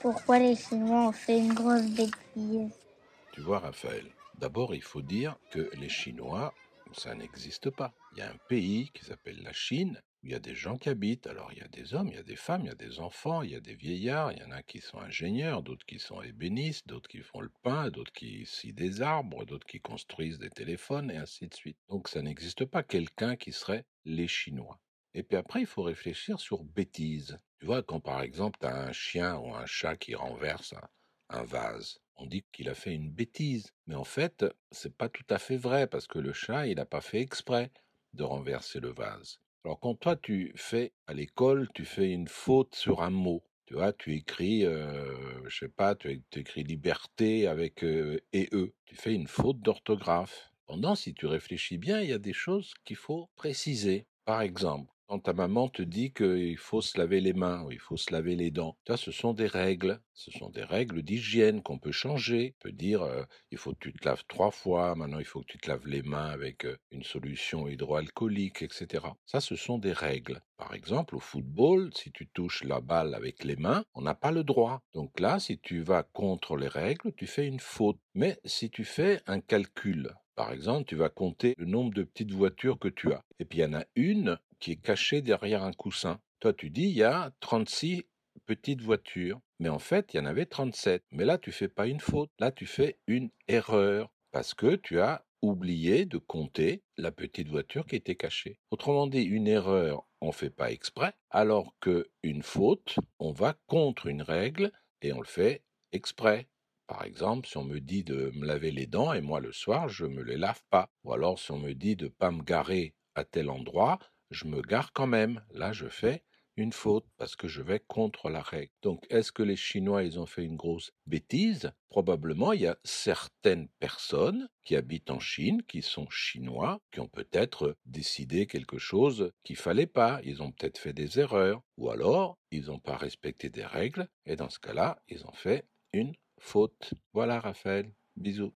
pourquoi les Chinois ont fait une grosse bêtise. Tu vois, Raphaël, d'abord, il faut dire que les Chinois, ça n'existe pas. Il y a un pays qui s'appelle la Chine, il y a des gens qui habitent. Alors, il y a des hommes, il y a des femmes, il y a des enfants, il y a des vieillards, il y en a qui sont ingénieurs, d'autres qui sont ébénistes, d'autres qui font le pain, d'autres qui scient des arbres, d'autres qui construisent des téléphones, et ainsi de suite. Donc, ça n'existe pas quelqu'un qui serait les Chinois. Et puis après, il faut réfléchir sur bêtise. Tu vois, quand par exemple, tu as un chien ou un chat qui renverse un, vase, on dit qu'il a fait une bêtise. Mais en fait, c'est pas tout à fait vrai parce que le chat, il n'a pas fait exprès de renverser le vase. Alors quand toi, tu fais à l'école, tu fais une faute sur un mot. Tu vois, tu écris, euh, je sais pas, tu, écris liberté avec euh, e. Tu fais une faute d'orthographe. Pendant, si tu réfléchis bien, il y a des choses qu'il faut préciser. Par exemple, quand ta maman te dit qu'il faut se laver les mains ou il faut se laver les dents, ça, ce sont des règles. Ce sont des règles d'hygiène qu'on peut changer. On peut dire, euh, il faut que tu te laves trois fois, maintenant il faut que tu te laves les mains avec euh, une solution hydroalcoolique, etc. Ça, ce sont des règles. Par exemple, au football, si tu touches la balle avec les mains, on n'a pas le droit. Donc là, si tu vas contre les règles, tu fais une faute. Mais si tu fais un calcul, par exemple, tu vas compter le nombre de petites voitures que tu as. Et puis il y en a une qui est caché derrière un coussin. Toi, tu dis, il y a 36 petites voitures. Mais en fait, il y en avait 37. Mais là, tu fais pas une faute. Là, tu fais une erreur. Parce que tu as oublié de compter la petite voiture qui était cachée. Autrement dit, une erreur, on fait pas exprès, alors que une faute, on va contre une règle et on le fait exprès. Par exemple, si on me dit de me laver les dents et moi le soir, je me les lave pas. Ou alors si on me dit de pas me garer à tel endroit, je me gare quand même. Là, je fais une faute parce que je vais contre la règle. Donc, est-ce que les Chinois, ils ont fait une grosse bêtise? Probablement, il y a certaines personnes qui habitent en Chine, qui sont chinois, qui ont peut-être décidé quelque chose qu'il fallait pas. Ils ont peut-être fait des erreurs. Ou alors, ils n'ont pas respecté des règles. Et dans ce cas-là, ils ont fait une faute. Voilà, Raphaël. Bisous.